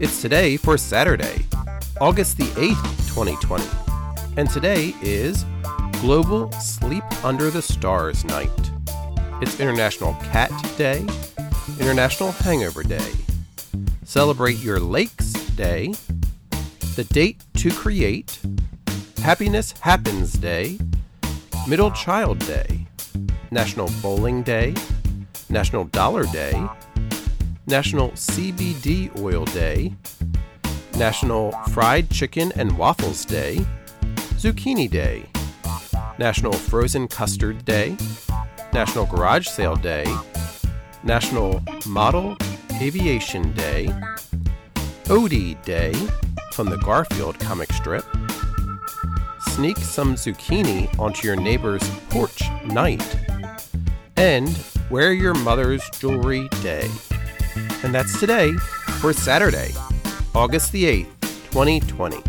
It's today for Saturday, August the 8th, 2020. And today is Global Sleep Under the Stars Night. It's International Cat Day, International Hangover Day, Celebrate Your Lakes Day, The Date to Create, Happiness Happens Day, Middle Child Day, National Bowling Day, National Dollar Day, National CBD Oil Day, National Fried Chicken and Waffles Day, Zucchini Day, National Frozen Custard Day, National Garage Sale Day, National Model Aviation Day, Odie Day from the Garfield comic strip, Sneak some zucchini onto your neighbor's porch night, and Wear Your Mother's Jewelry Day. And that's today for Saturday, August the 8th, 2020.